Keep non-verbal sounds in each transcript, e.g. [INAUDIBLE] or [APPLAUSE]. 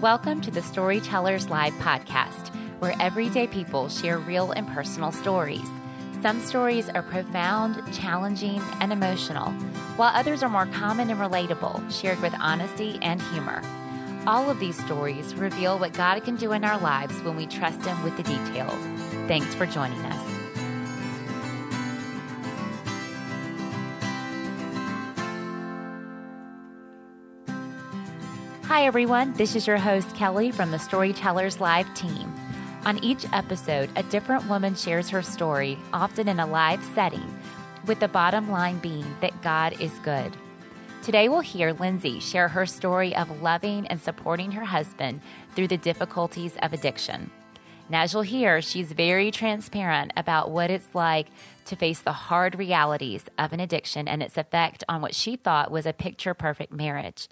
Welcome to the Storytellers Live podcast, where everyday people share real and personal stories. Some stories are profound, challenging, and emotional, while others are more common and relatable, shared with honesty and humor. All of these stories reveal what God can do in our lives when we trust Him with the details. Thanks for joining us. Hi, everyone. This is your host, Kelly, from the Storytellers Live team. On each episode, a different woman shares her story, often in a live setting, with the bottom line being that God is good. Today, we'll hear Lindsay share her story of loving and supporting her husband through the difficulties of addiction. Now, as you'll hear, she's very transparent about what it's like to face the hard realities of an addiction and its effect on what she thought was a picture perfect marriage.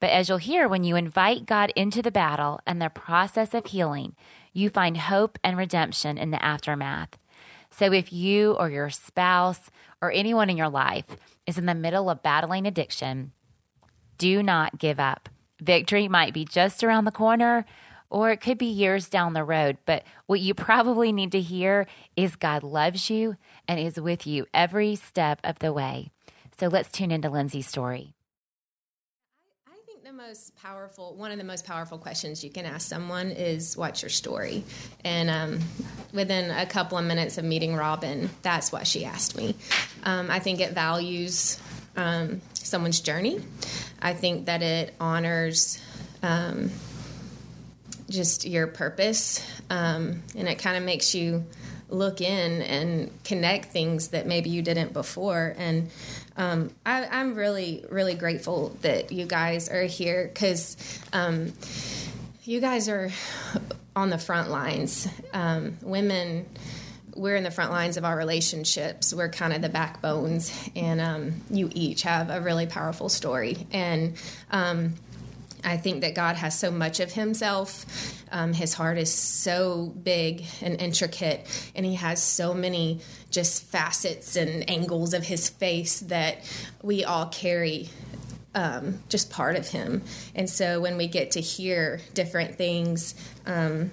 But as you'll hear, when you invite God into the battle and the process of healing, you find hope and redemption in the aftermath. So if you or your spouse or anyone in your life is in the middle of battling addiction, do not give up. Victory might be just around the corner or it could be years down the road. But what you probably need to hear is God loves you and is with you every step of the way. So let's tune into Lindsay's story most powerful one of the most powerful questions you can ask someone is what's your story? And um, within a couple of minutes of meeting robin that's what she asked me. Um, i think it values um, someone's journey. I think that it honors um, just your purpose um, and it kind of makes you look in and connect things that maybe you didn't before. And um, I, am really, really grateful that you guys are here because um, you guys are on the front lines. Um, women, we're in the front lines of our relationships. We're kind of the backbones, and um, you each have a really powerful story. And um, I think that God has so much of Himself. Um, his heart is so big and intricate, and He has so many just facets and angles of His face that we all carry. Um, just part of him. And so when we get to hear different things, um,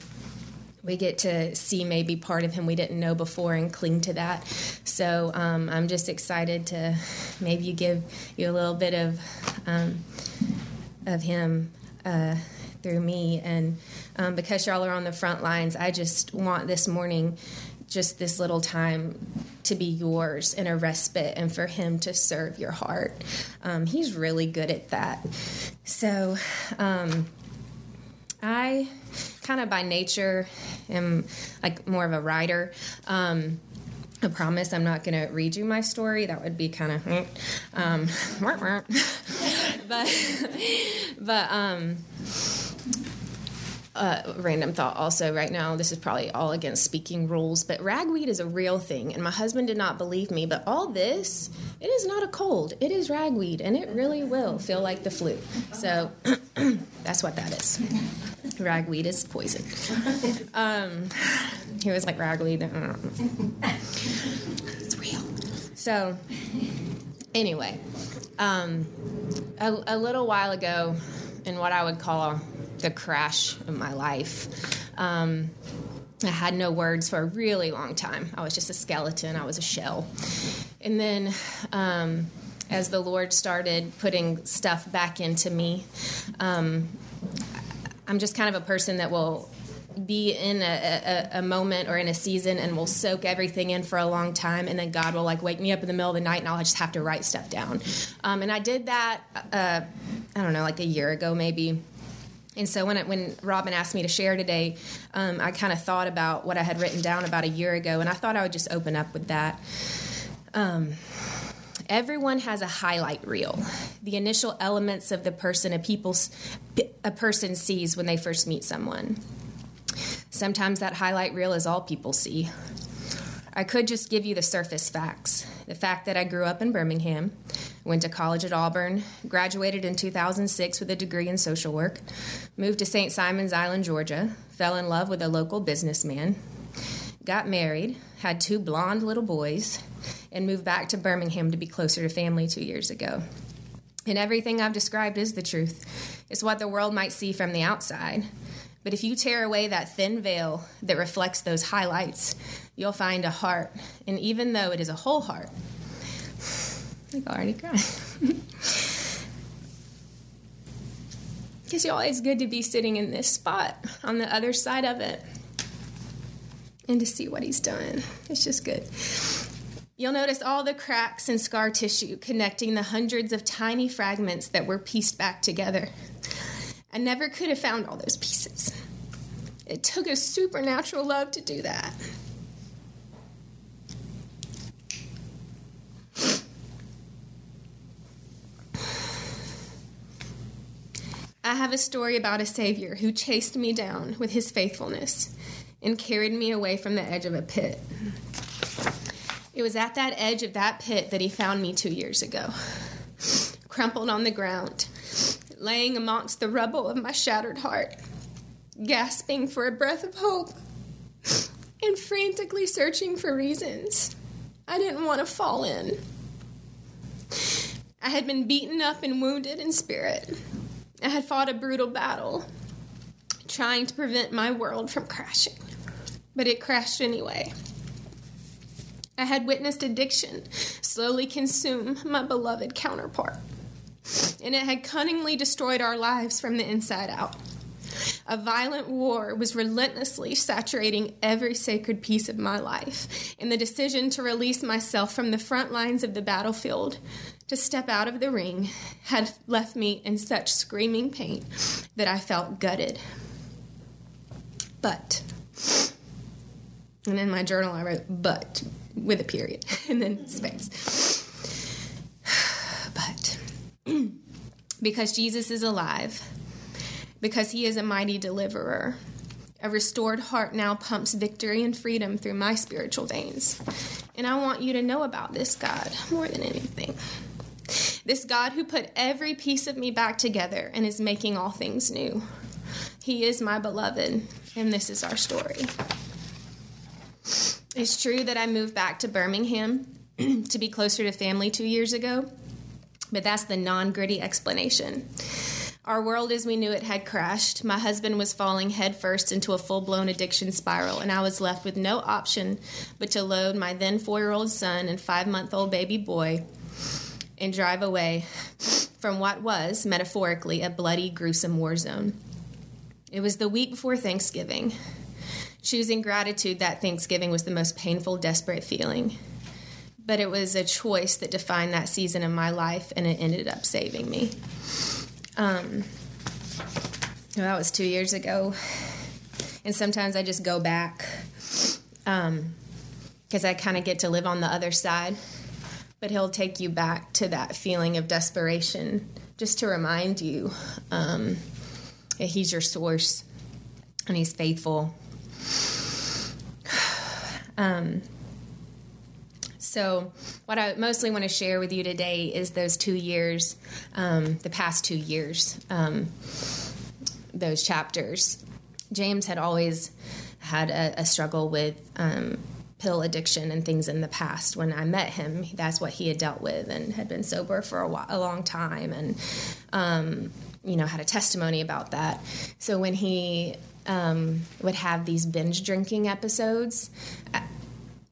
we get to see maybe part of him we didn't know before and cling to that. So um, I'm just excited to maybe give you a little bit of um, of Him uh, through me. And um, because y'all are on the front lines, I just want this morning, just this little time to be yours in a respite and for Him to serve your heart. Um, he's really good at that. So, um, I kind of by nature am like more of a writer. Um, I promise I'm not going to read you my story. That would be kind of, um, [LAUGHS] but, [LAUGHS] but, um, uh, random thought also right now this is probably all against speaking rules but ragweed is a real thing and my husband did not believe me but all this it is not a cold. It is ragweed and it really will feel like the flu. So [CLEARS THROAT] that's what that is. Ragweed is poison. Um, he was like ragweed it's real. So anyway um, a, a little while ago in what i would call the crash of my life. Um, I had no words for a really long time. I was just a skeleton, I was a shell. And then, um, as the Lord started putting stuff back into me, um, I'm just kind of a person that will be in a, a, a, moment or in a season and will soak everything in for a long time and then god will like wake me up in the middle of the night and i'll just have to write stuff down um, and i did that uh, i don't know like a year ago maybe and so when it, when Robin asked me to share today, um, I kind of thought about what I had written down about a year ago, and I thought I would just open up with that. Um, everyone has a highlight reel, the initial elements of the person a people's a person sees when they first meet someone. Sometimes that highlight reel is all people see. I could just give you the surface facts. The fact that I grew up in Birmingham, went to college at Auburn, graduated in 2006 with a degree in social work, moved to St. Simon's Island, Georgia, fell in love with a local businessman, got married, had two blonde little boys, and moved back to Birmingham to be closer to family two years ago. And everything I've described is the truth. It's what the world might see from the outside. But if you tear away that thin veil that reflects those highlights, you'll find a heart. And even though it is a whole heart, [SIGHS] I already cried. Because [LAUGHS] y'all, it's good to be sitting in this spot on the other side of it and to see what he's done. It's just good. You'll notice all the cracks and scar tissue connecting the hundreds of tiny fragments that were pieced back together. I never could have found all those pieces. It took a supernatural love to do that. I have a story about a Savior who chased me down with his faithfulness and carried me away from the edge of a pit. It was at that edge of that pit that he found me two years ago, crumpled on the ground, laying amongst the rubble of my shattered heart, gasping for a breath of hope, and frantically searching for reasons I didn't want to fall in. I had been beaten up and wounded in spirit I had fought a brutal battle, trying to prevent my world from crashing, but it crashed anyway. I had witnessed addiction slowly consume my beloved counterpart, and it had cunningly destroyed our lives from the inside out. A violent war was relentlessly saturating every sacred piece of my life, and the decision to release myself from the front lines of the battlefield to step out of the ring had left me in such screaming pain that I felt gutted. But, and in my journal I wrote, but with a period [LAUGHS] and then space. [SIGHS] But [CLEARS THROAT] because Jesus is alive, because he is a mighty deliverer, a restored heart now pumps victory and freedom through my spiritual veins. And I want you to know about this God more than anything. This God who put every piece of me back together and is making all things new. He is my beloved, and this is our story. It's true that I moved back to Birmingham [CLEARS THROAT] to be closer to family two years ago, but that's the non gritty explanation. Our world as we knew it had crashed. My husband was falling headfirst into a full blown addiction spiral, and I was left with no option but to load my then four year old son and five month old baby boy and drive away from what was, metaphorically, a bloody, gruesome war zone. It was the week before Thanksgiving. Choosing gratitude that Thanksgiving was the most painful, desperate feeling. But it was a choice that defined that season of my life, and it ended up saving me. Um, that was two years ago. And sometimes I just go back because um, I kind of get to live on the other side but he'll take you back to that feeling of desperation just to remind you um, that he's your source and he's faithful. [SIGHS] Um, so, what I mostly want to share with you today is those two years, um, the past two years, um, those chapters. James had always had a, a struggle with um, pill addiction and things in the past. When I met him, that's what he had dealt with and had been sober for a, while, a long time and, um, you know, had a testimony about that. So when he um, would have these binge drinking episodes, uh,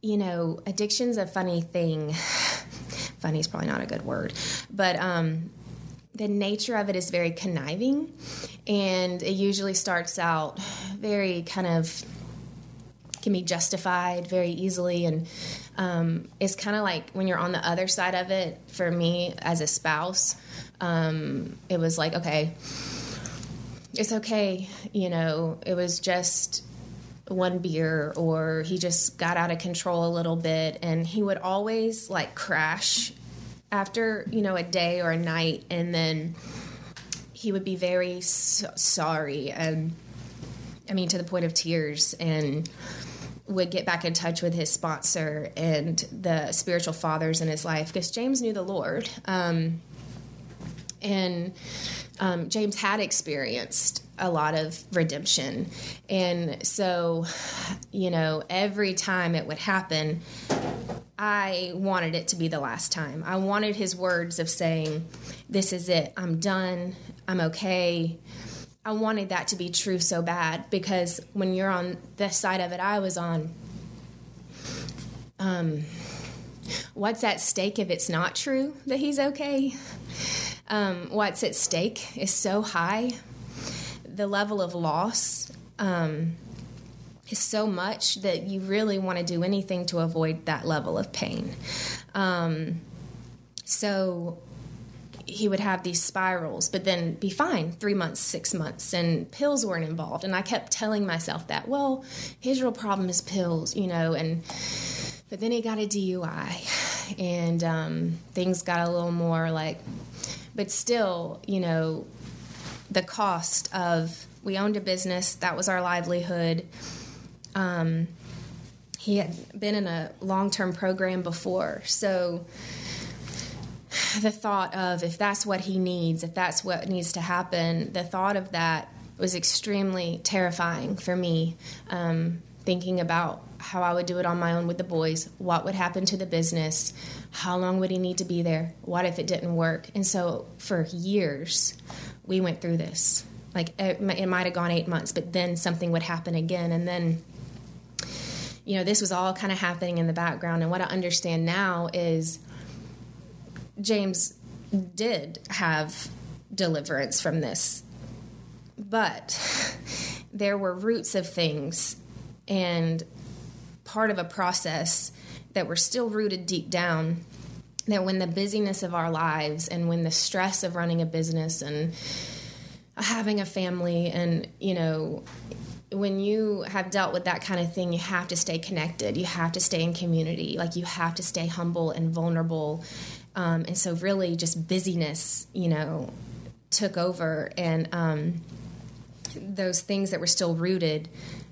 you know, addiction's a funny thing. [SIGHS] funny is probably not a good word, but um, the nature of it is very conniving, and it usually starts out very kind of can be justified very easily and um, it's kind of like when you're on the other side of it for me as a spouse um, it was like okay it's okay you know it was just one beer or he just got out of control a little bit. And he would always like crash after you know a day or a night. And then he would be very so- sorry and i mean to the point of tears and would get back in touch with his sponsor and the spiritual fathers in his life. Because James knew the Lord. Um, and um, James had experienced a lot of redemption. And so, you know, every time it would happen, I wanted it to be the last time. I wanted his words of saying, This is it, I'm done, I'm okay. I wanted that to be true so bad because when you're on the side of it I was on, um, what's at stake if it's not true that he's okay? Um, what's at stake is so high. The level of loss um, is so much that you really want to do anything to avoid that level of pain. Um, so he would have these spirals, but then be fine three months, six months, and pills weren't involved. And I kept telling myself that, well, his real problem is pills, you know, and but then he got a DUI, and um, things got a little more like but still, you know, the cost of we owned a business that was our livelihood. Um, he had been in a long term program before, so the thought of if that's what he needs, if that's what needs to happen, the thought of that was extremely terrifying for me. Um, thinking about how I would do it on my own with the boys, what would happen to the business, how long would he need to be there, what if it didn't work. And so for years, we went through this. Like it, might have gone eight months, but then something would happen again. And then, you know, this was all kind of happening in the background. And what I understand now is James did have deliverance from this, but there were roots of things and part of a process that we're still rooted deep down that when the busyness of our lives and when the stress of running a business and having a family and you know when you have dealt with that kind of thing you have to stay connected. You have to stay in community. Like you have to stay humble and vulnerable. Um, and so really just busyness you know took over. And um, those things that were still rooted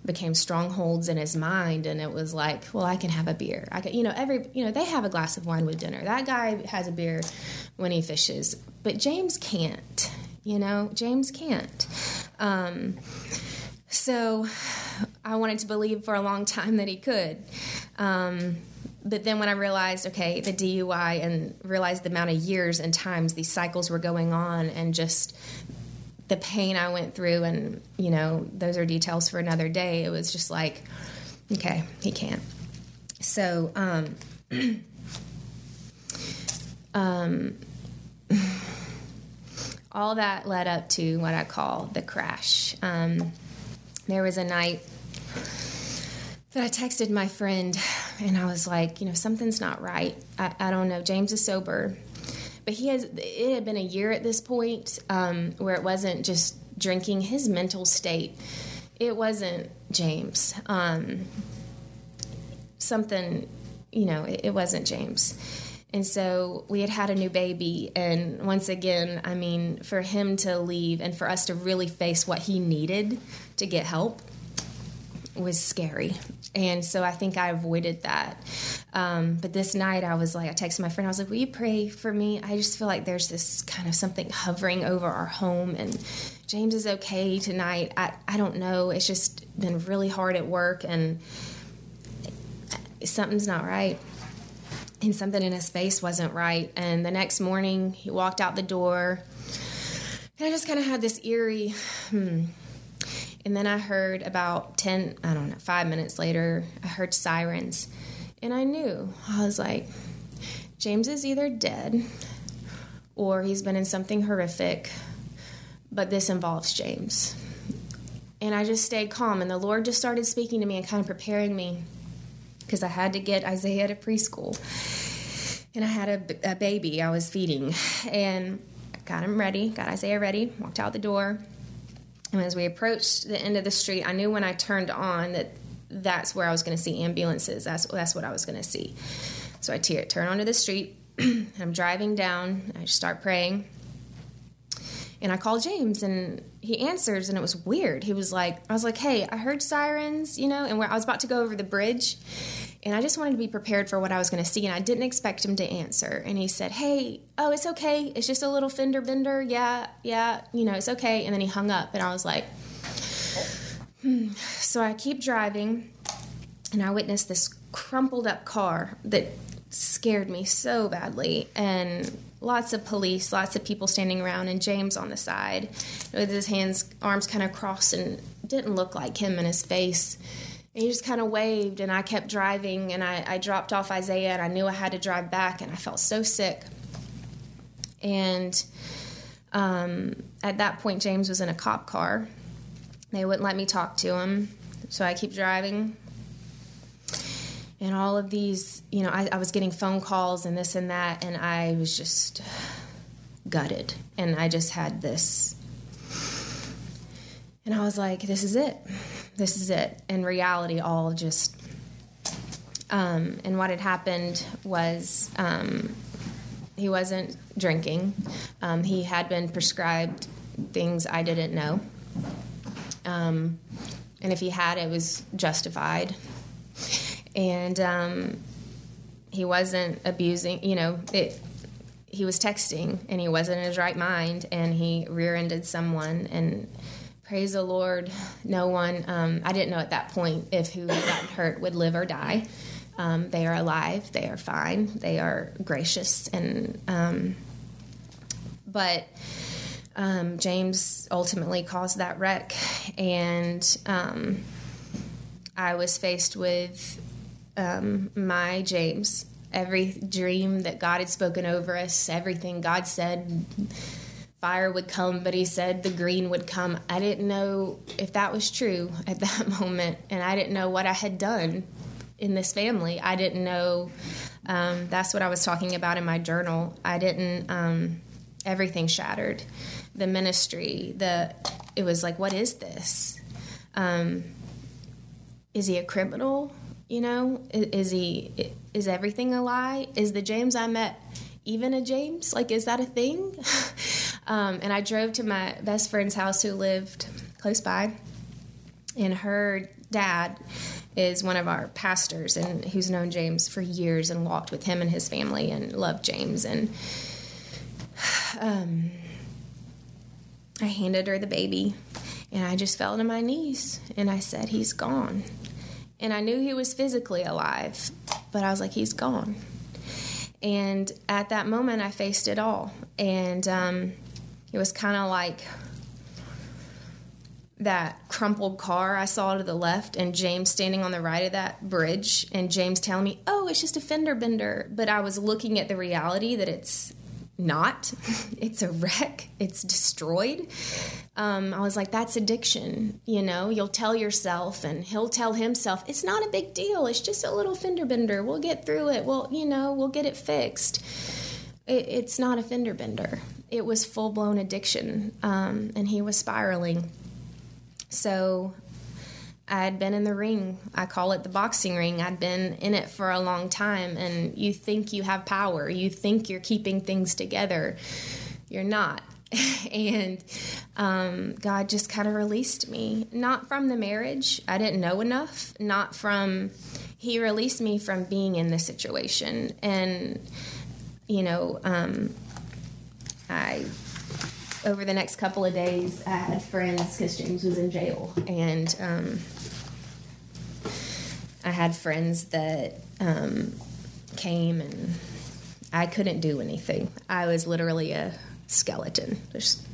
became strongholds in his mind and it was like well i can have a beer. I can you know every you know they have a glass of wine with dinner. That guy has a beer when he fishes. But james can't you know? James can't. Um, so i wanted to believe for a long time that he could. Um, but then when I realized, okay, the DUI and realized the amount of years and times these cycles were going on and just the pain I went through, and you know, those are details for another day. It was just like, okay, he can't. So, um, [CLEARS THROAT] um, all that led up to what I call the crash. Um, there was a night that I texted my friend, and I was like, you know, something's not right. I, I don't know. James is sober but he has. It had been a year at this point um, where it wasn't just drinking. His mental state. It wasn't James. Um, something, you know, it, it wasn't James. And so we had had a new baby. And once again, I mean, for him to leave and for us to really face what he needed to get help was scary. And so I think I avoided that. Um, but this night I was like, I texted my friend, I was like, Will you pray for me? I just feel like there's this kind of something hovering over our home and James is okay tonight. I, I don't know. It's just been really hard at work and something's not right. And something in his face wasn't right. And the next morning he walked out the door. And I just kind of had this eerie, hmm, and then I heard about 10, I don't know, five minutes later, I heard sirens. And I knew. I was like, James is either dead or he's been in something horrific, but this involves James. And I just stayed calm, and the Lord just started speaking to me and kind of preparing me because I had to get Isaiah to preschool. And I had a, a baby I was feeding, and I got him ready, got Isaiah ready, walked out the door and as we approached the end of the street, I knew when I turned on that that's where I was going to see ambulances. That's that's what I was going to see. So I t- turn onto the street. [CLEARS THROAT] I'm driving down. I start praying, and I call James, and he answers, and it was weird. He was like, I was like, "Hey, I heard sirens, you know," and where I was about to go over the bridge, And I just wanted to be prepared for what I was going to see. And I didn't expect him to answer. And he said, Hey, oh, it's okay. It's just a little fender bender. Yeah, yeah, you know, it's okay. And then he hung up. And I was like, hmm. So I keep driving. And I witnessed this crumpled up car that scared me so badly. And lots of police, lots of people standing around, and James on the side with his hands, arms kind of crossed, and didn't look like him in his face. And he just kind of waved, and I kept driving, and I, I dropped off Isaiah, and I knew I had to drive back, and I felt so sick. And um, at that point, James was in a cop car. They wouldn't let me talk to him, so I keep driving. And all of these, you know, I, I was getting phone calls and this and that, and I was just gutted. And I just had this and I was like, this is it. This is it. In reality, all just. Um, and what had happened was um, he wasn't drinking. Um, he had been prescribed things I didn't know. Um, and if he had, it was justified. And um, he wasn't abusing, you know, it, he was texting and he wasn't in his right mind and he rear ended someone and praise the Lord, no one, um, I didn't know at that point if who had gotten hurt would live or die. Um, they are alive, they are fine, they are gracious, and um, but um, James ultimately caused that wreck, and um, I was faced with um, my James. Every dream that God had spoken over us, everything God said fire would come, but he said the green would come. I didn't know if that was true [LAUGHS] at that moment, and I didn't know what I had done in this family. I didn't know. Um, that's what I was talking about in my journal. I didn't. Um, everything shattered. The ministry. The. It was like, what is this? Um, is he a criminal? You know, is, is he? Is everything a lie? Is the James I met even a James? Like, is that a thing? [LAUGHS] Um, and I drove to my best friend's house who lived close by, and her dad is one of our pastors and who's known James for years and walked with him and his family and loved James. And um, I handed her the baby and I just fell to my knees and I said he's gone. And I knew he was physically alive but I was like he's gone. And at that moment I faced it all. And um, it was kind of like that crumpled car I saw to the left, and James standing on the right of that bridge, and James telling me, "Oh, it's just a fender bender," but I was looking at the reality that it's not. [LAUGHS] it's a wreck. It's destroyed. Um, I was like, that's addiction. You know, you'll tell yourself, and he'll tell himself, it's not a big deal. It's just a little fender bender. We'll get through it. Well, you know, we'll get it fixed. It, it's not a fender bender it was full blown addiction, um, and he was spiraling. So I had been in the ring. I call it the boxing ring. I'd been in it for a long time, and you think you have power. You think you're keeping things together. You're not. [LAUGHS] and um, God just kind of released me. Not from the marriage, I didn't know enough. Not from, He released me from being in this situation. And, you know, um, I over the next couple of days, I had friends because James was in jail, and um, I had friends that um, came, and I couldn't do anything. I was literally a skeleton, just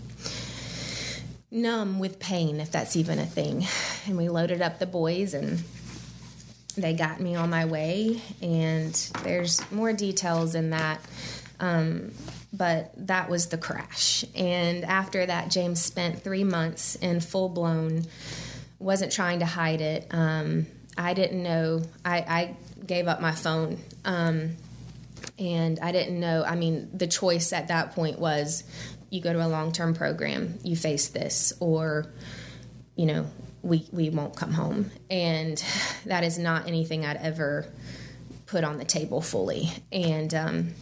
numb with pain, if that's even a thing. And we loaded up the boys, and they got me on my way. And there's more details in that. Um, but that was the crash. And after that, James spent three months in full blown, wasn't trying to hide it. Um, I didn't know. I, I, gave up my phone. Um, and I didn't know. I mean, the choice at that point was you go to a long term program, you face this, or, you know, we, we won't come home. And [SIGHS] that is not anything I'd ever put on the table fully. And, um,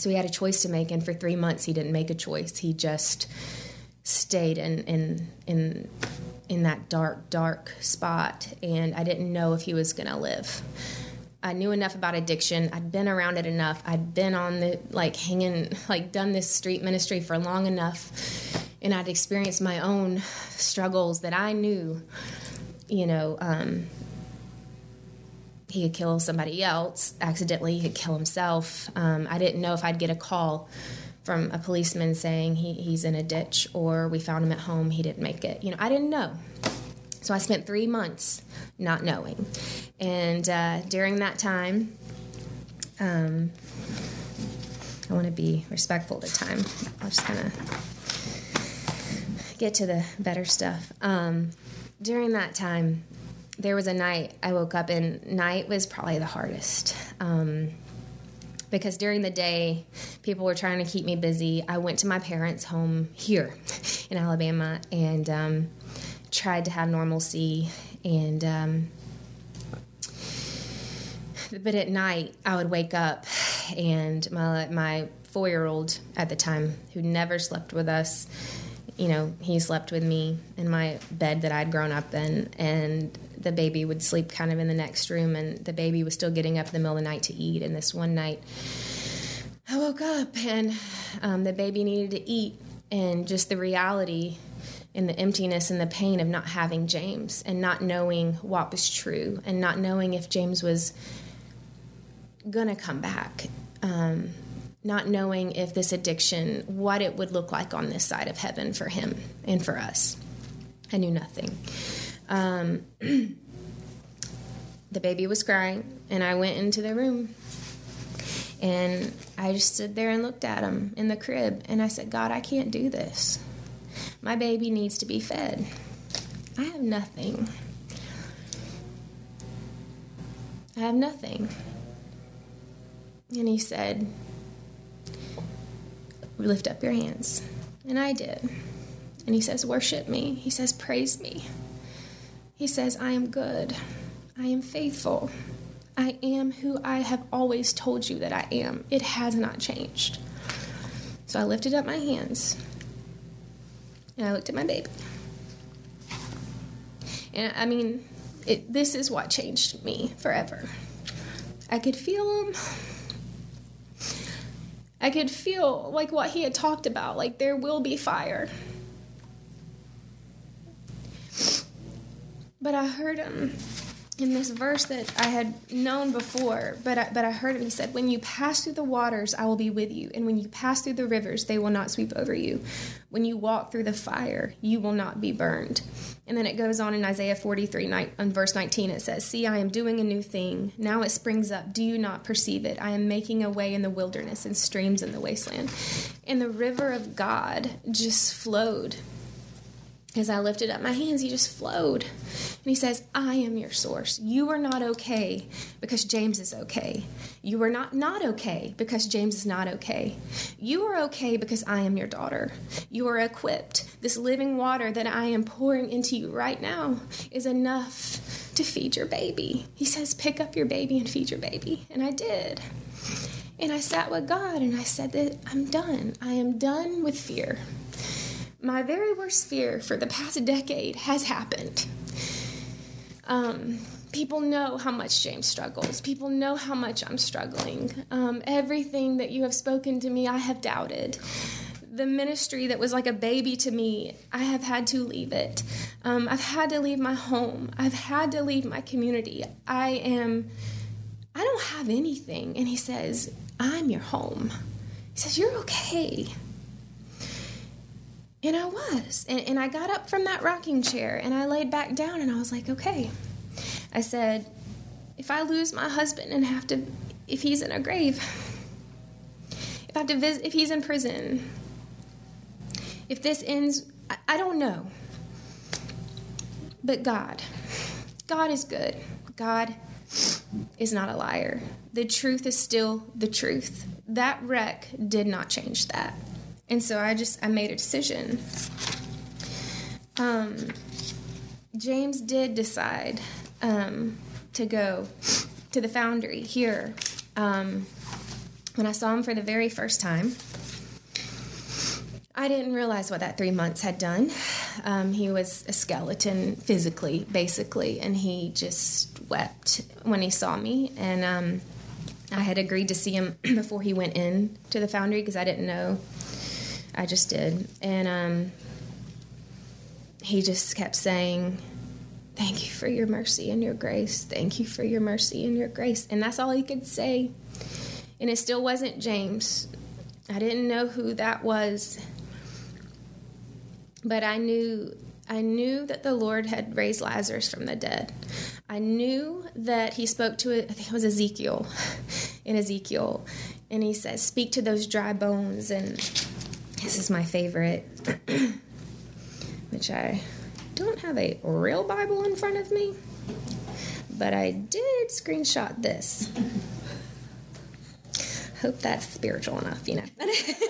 so he had a choice to make, and for three months he didn't make a choice. He just stayed in in in in that dark, dark spot, and I didn't know if he was going to live. I knew enough about addiction. I'd been around it enough. I'd been on the like hanging like done this street ministry for long enough and I'd experienced my own struggles that I knew, you know, um, he could kill somebody else accidentally, he could kill himself. Um, I didn't know if I'd get a call from a policeman saying he, he's in a ditch or we found him at home, he didn't make it. You know, I didn't know. So I spent three months not knowing. And uh, during that time, um, I want to be respectful the time. I'm just going to get to the better stuff. Um, during that time, there was a night I woke up, and night was probably the hardest. Um, because during the day, people were trying to keep me busy. I went to my parents' home here in Alabama and um, tried to have normalcy. And, um, but at night, I would wake up, and my, my four year old at the time, who never slept with us, you know, he slept with me in my bed that I'd grown up in, and the baby would sleep kind of in the next room, and the baby was still getting up in the middle of the night to eat. And this one night, I woke up and um, the baby needed to eat, and just the reality and the emptiness and the pain of not having James and not knowing what was true and not knowing if James was gonna come back. Um, not knowing if this addiction, what it would look like on this side of heaven for him and for us. I knew nothing. Um, [CLEARS THROAT] the baby was crying, and I went into the room. And I just stood there and looked at him in the crib, and I said, God, I can't do this. My baby needs to be fed. I have nothing. I have nothing. And he said, lift up your hands. And I did. And he says, Worship me. He says, Praise me. He says, I am good. I am faithful. I am who I have always told you that I am. It has not changed. So I lifted up my hands and I looked at my baby. And I mean, it, this is what changed me forever. I could feel him. I could feel like what he had talked about, like there will be fire. But I heard him in this verse that I had known before, but I, but I heard him. He said, "When you pass through the waters, I will be with you, and when you pass through the rivers, they will not sweep over you. When you walk through the fire, you will not be burned." And then it goes on in Isaiah 43, on um, verse 19, it says, See, I am doing a new thing. Now it springs up. Do you not perceive it? I am making a way in the wilderness and streams in the wasteland. And the river of God just flowed as I lifted up my hands, he just flowed. And he says, I am your source. You are not okay because James is okay. You are not not okay because James is not okay. You are okay because I am your daughter. You are equipped. This living water that I am pouring into you right now is enough to feed your baby. He says, Pick up your baby and feed your baby. And I did. And I sat with God and I said that I'm done. I am done with fear my very worst fear for the past decade has happened. Um, people know how much James struggles. People know how much I'm struggling. Um, everything that you have spoken to me, I have doubted. The ministry that was like a baby to me, I have had to leave it. Um, I've had to leave my home. I've had to leave my community. I am, I don't have anything. And he says, I'm your home. He says, You're okay. And I was. And, and I got up from that rocking chair and I laid back down and I was like, okay. I said, if I lose my husband and have to, if he's in a grave, if I have to visit, if he's in prison, if this ends, I, I don't know. But God, God is good. God is not a liar. The truth is still the truth. That wreck did not change that. And so I just I made a decision. Um, James did decide um, to go to the foundry here. Um, when I saw him for the very first time, I didn't realize what that three months had done. Um, he was a skeleton physically, basically, and he just wept when he saw me, and um, I had agreed to see him [CLEARS THROAT] before he went in to the foundry because I didn't know. I just did, and um, he just kept saying, "Thank you for your mercy and your grace. Thank you for your mercy and your grace," and that's all he could say. And it still wasn't James. I didn't know who that was, but I knew I knew that the Lord had raised Lazarus from the dead. I knew that he spoke to it, I think it was Ezekiel, [LAUGHS] in Ezekiel. And he says, Speak to those dry bones. And this is my favorite, [CLEARS THROAT] which I don't have a real Bible in front of me, but I did screenshot this. Hope that's spiritual enough, you know. [LAUGHS]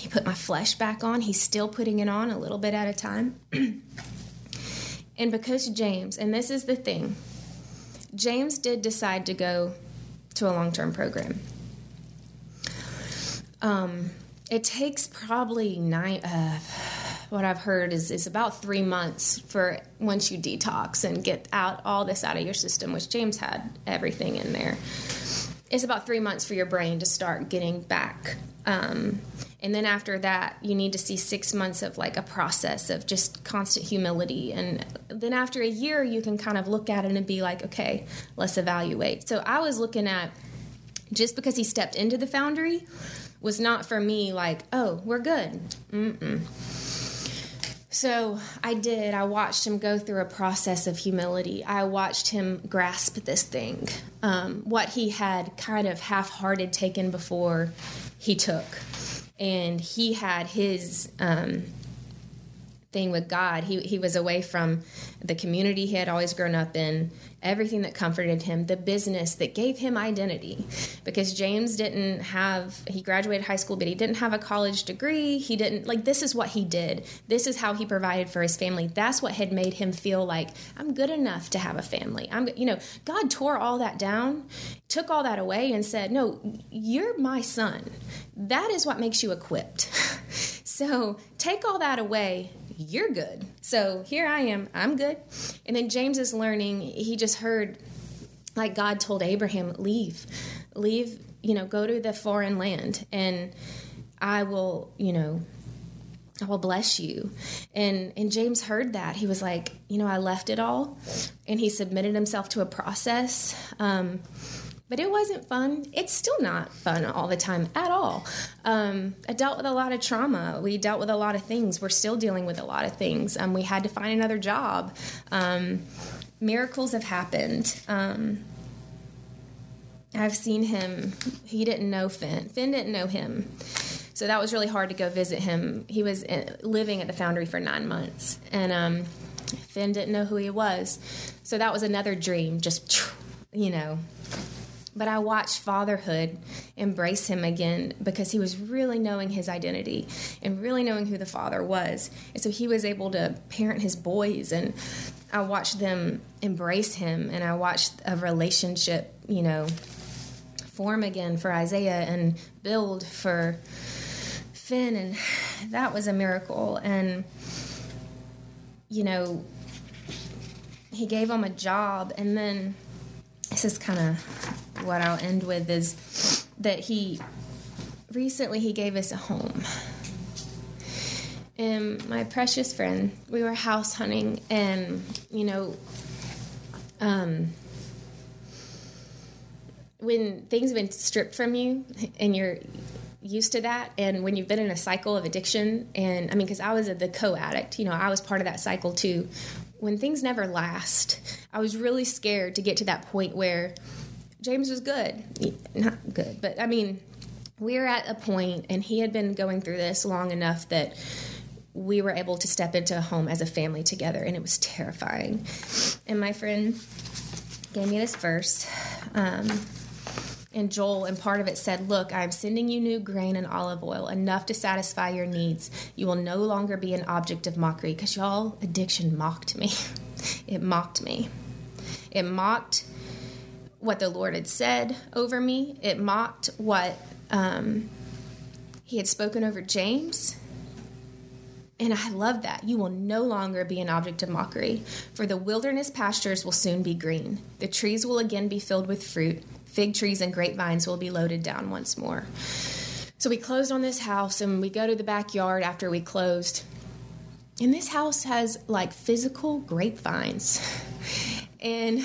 He put my flesh back on. He's still putting it on a little bit at a time. [CLEARS THROAT] And because James, and this is the thing, James did decide to go to a long term program. Um, it takes probably nine, uh, what I've heard is, is about three months for once you detox and get out all this out of your system, which James had everything in there. It's about three months for your brain to start getting back um, and then after that, you need to see six months of like a process of just constant humility. And then after a year, you can kind of look at it and be like, okay, let's evaluate. So I was looking at just because he stepped into the foundry was not for me like, oh, we're good. Mm-mm. So I did. I watched him go through a process of humility. I watched him grasp this thing, um, what he had kind of half hearted taken before he took and he had his um, thing with God. He he was away from the community he had always grown up in, everything that comforted him, the business that gave him identity. Because James didn't have he graduated high school, but he didn't have a college degree. He didn't like this is what he did. This is how he provided for his family. That's what had made him feel like I'm good enough to have a family. I'm you know, God tore all that down, took all that away and said, "No, you're my son." That is what makes you equipped. [LAUGHS] so, take all that away you're good. So here I am, I'm good. And then James is learning, he just heard, like God told Abraham, leave, leave, you know, go to the foreign land and I will, you know, I will bless you. And and James heard that. He was like, you know, I left it all. And he submitted himself to a process. Um, but it wasn't fun. It's still not fun all the time at all. Um, I dealt with a lot of trauma. We dealt with a lot of things. We're still dealing with a lot of things. Um, we had to find another job. Um, miracles have happened. Um, I've seen him. He didn't know Finn. Finn didn't know him. So that was really hard to go visit him. He was uh, living at the foundry for nine months. And um, Finn didn't know who he was. So that was another dream, just, you know, but I watched fatherhood embrace him again because he was really knowing his identity and really knowing who the father was. And so he was able to parent his boys and I watched them embrace him and I watched a relationship, you know, form again for Isaiah and build for Finn and that was a miracle and you know he gave him a job and then this is kind of what I'll end with is that he recently he gave us a home. And my precious friend, we were house hunting, and you know, um, when things have been stripped from you and you're used to that and when you've been in a cycle of addiction and i mean because i was a, the co-addict you know i was part of that cycle too when things never last, I was really scared to get to that point where James was good. Not good, but I mean, we are at a point, and he had been going through this long enough that we were able to step into a home as a family together, and it was terrifying. And my friend gave me this verse. Um, in Joel, and part of it said, Look, I am sending you new grain and olive oil, enough to satisfy your needs. You will no longer be an object of mockery. Because y'all, addiction mocked me. [LAUGHS] it mocked me. It mocked what the Lord had said over me, it mocked what um, He had spoken over James. And I love that. You will no longer be an object of mockery, for the wilderness pastures will soon be green. The trees will again be filled with fruit. Fig trees and grapevines will be loaded down once more. So we closed on this house and we go to the backyard after we closed. And this house has like physical grapevines. And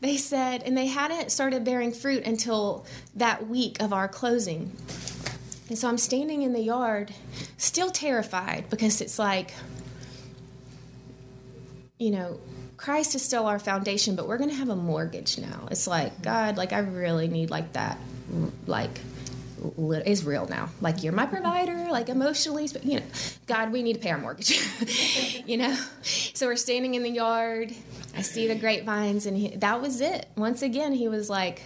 they said, and they hadn't started bearing fruit until that week of our closing. And so I'm standing in the yard, still terrified because it's like, you know, Christ is still our foundation, but we're going to have a mortgage now. It's like, God, like, I really need like that, like, is real now. Like you're my provider, like emotionally, but you know, God, we need to pay our mortgage. [LAUGHS] you know, so we're standing in the yard. I see the grapevines, and he, that was it. Once again, he was like,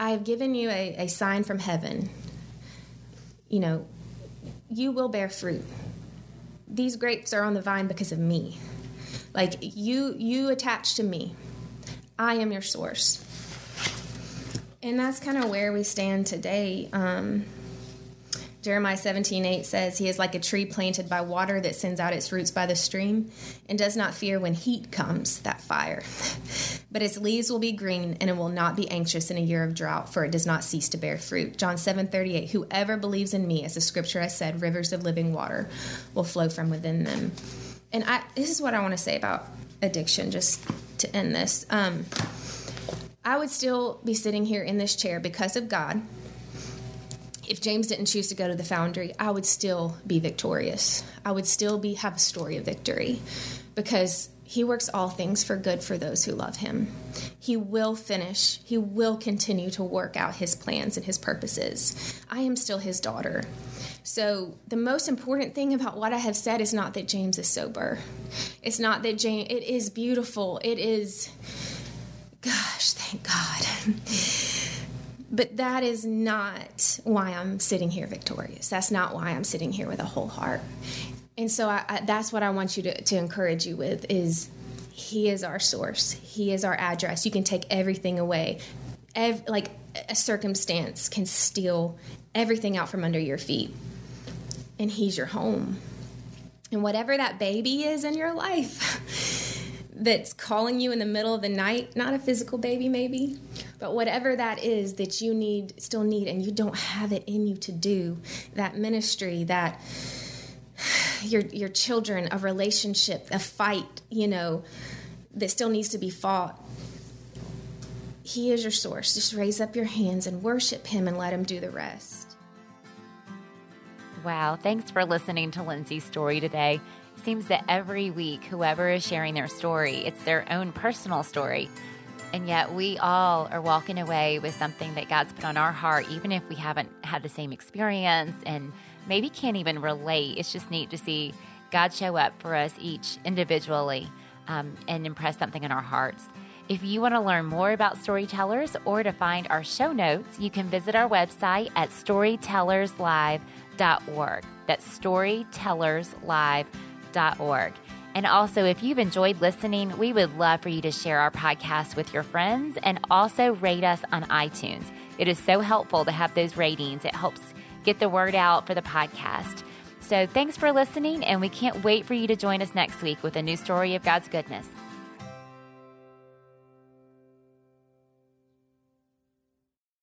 "I have given you a, a sign from heaven. You know, you will bear fruit. These grapes are on the vine because of me. Like you, you attach to me. I am your source." And that's kind of where we stand today. Um, Jeremiah 17, 8 says, He is like a tree planted by water that sends out its roots by the stream and does not fear when heat comes, that fire. [LAUGHS] but its leaves will be green and it will not be anxious in a year of drought, for it does not cease to bear fruit. John 7, 38, Whoever believes in me, as the scripture has said, rivers of living water will flow from within them. And I, this is what I want to say about addiction, just to end this. Um, I would still be sitting here in this chair because of God. If James didn't choose to go to the foundry, I would still be victorious. I would still be have a story of victory because he works all things for good for those who love him. He will finish, he will continue to work out his plans and his purposes. I am still his daughter. So, the most important thing about what I have said is not that James is sober. It's not that James, it is beautiful. It is gosh, thank God. [LAUGHS] but that is not why I'm sitting here victorious. That's not why I'm sitting here with a whole heart. And so I, I, that's what I want you to, to encourage you with is he is our source. He is our address. You can take everything away. Ev- like a circumstance can steal everything out from under your feet. And he's your home. And whatever that baby is in your life, [LAUGHS] that's calling you in the middle of the night, not a physical baby maybe, but whatever that is that you need still need and you don't have it in you to do, that ministry, that [SIGHS] your your children, a relationship, a fight, you know, that still needs to be fought. He is your source. Just raise up your hands and worship him and let him do the rest. Wow, thanks for listening to Lindsay's story today seems that every week, whoever is sharing their story, it's their own personal story. And yet, we all are walking away with something that God's put on our heart, even if we haven't had the same experience and maybe can't even relate. It's just neat to see God show up for us each individually um, and impress something in our hearts. If you want to learn more about storytellers or to find our show notes, you can visit our website at storytellerslive.org. That's storytellerslive.org And also, if you've enjoyed listening, we would love for you to share our podcast with your friends and also rate us on iTunes. It is so helpful to have those ratings, it helps get the word out for the podcast. So, thanks for listening, and we can't wait for you to join us next week with a new story of God's goodness.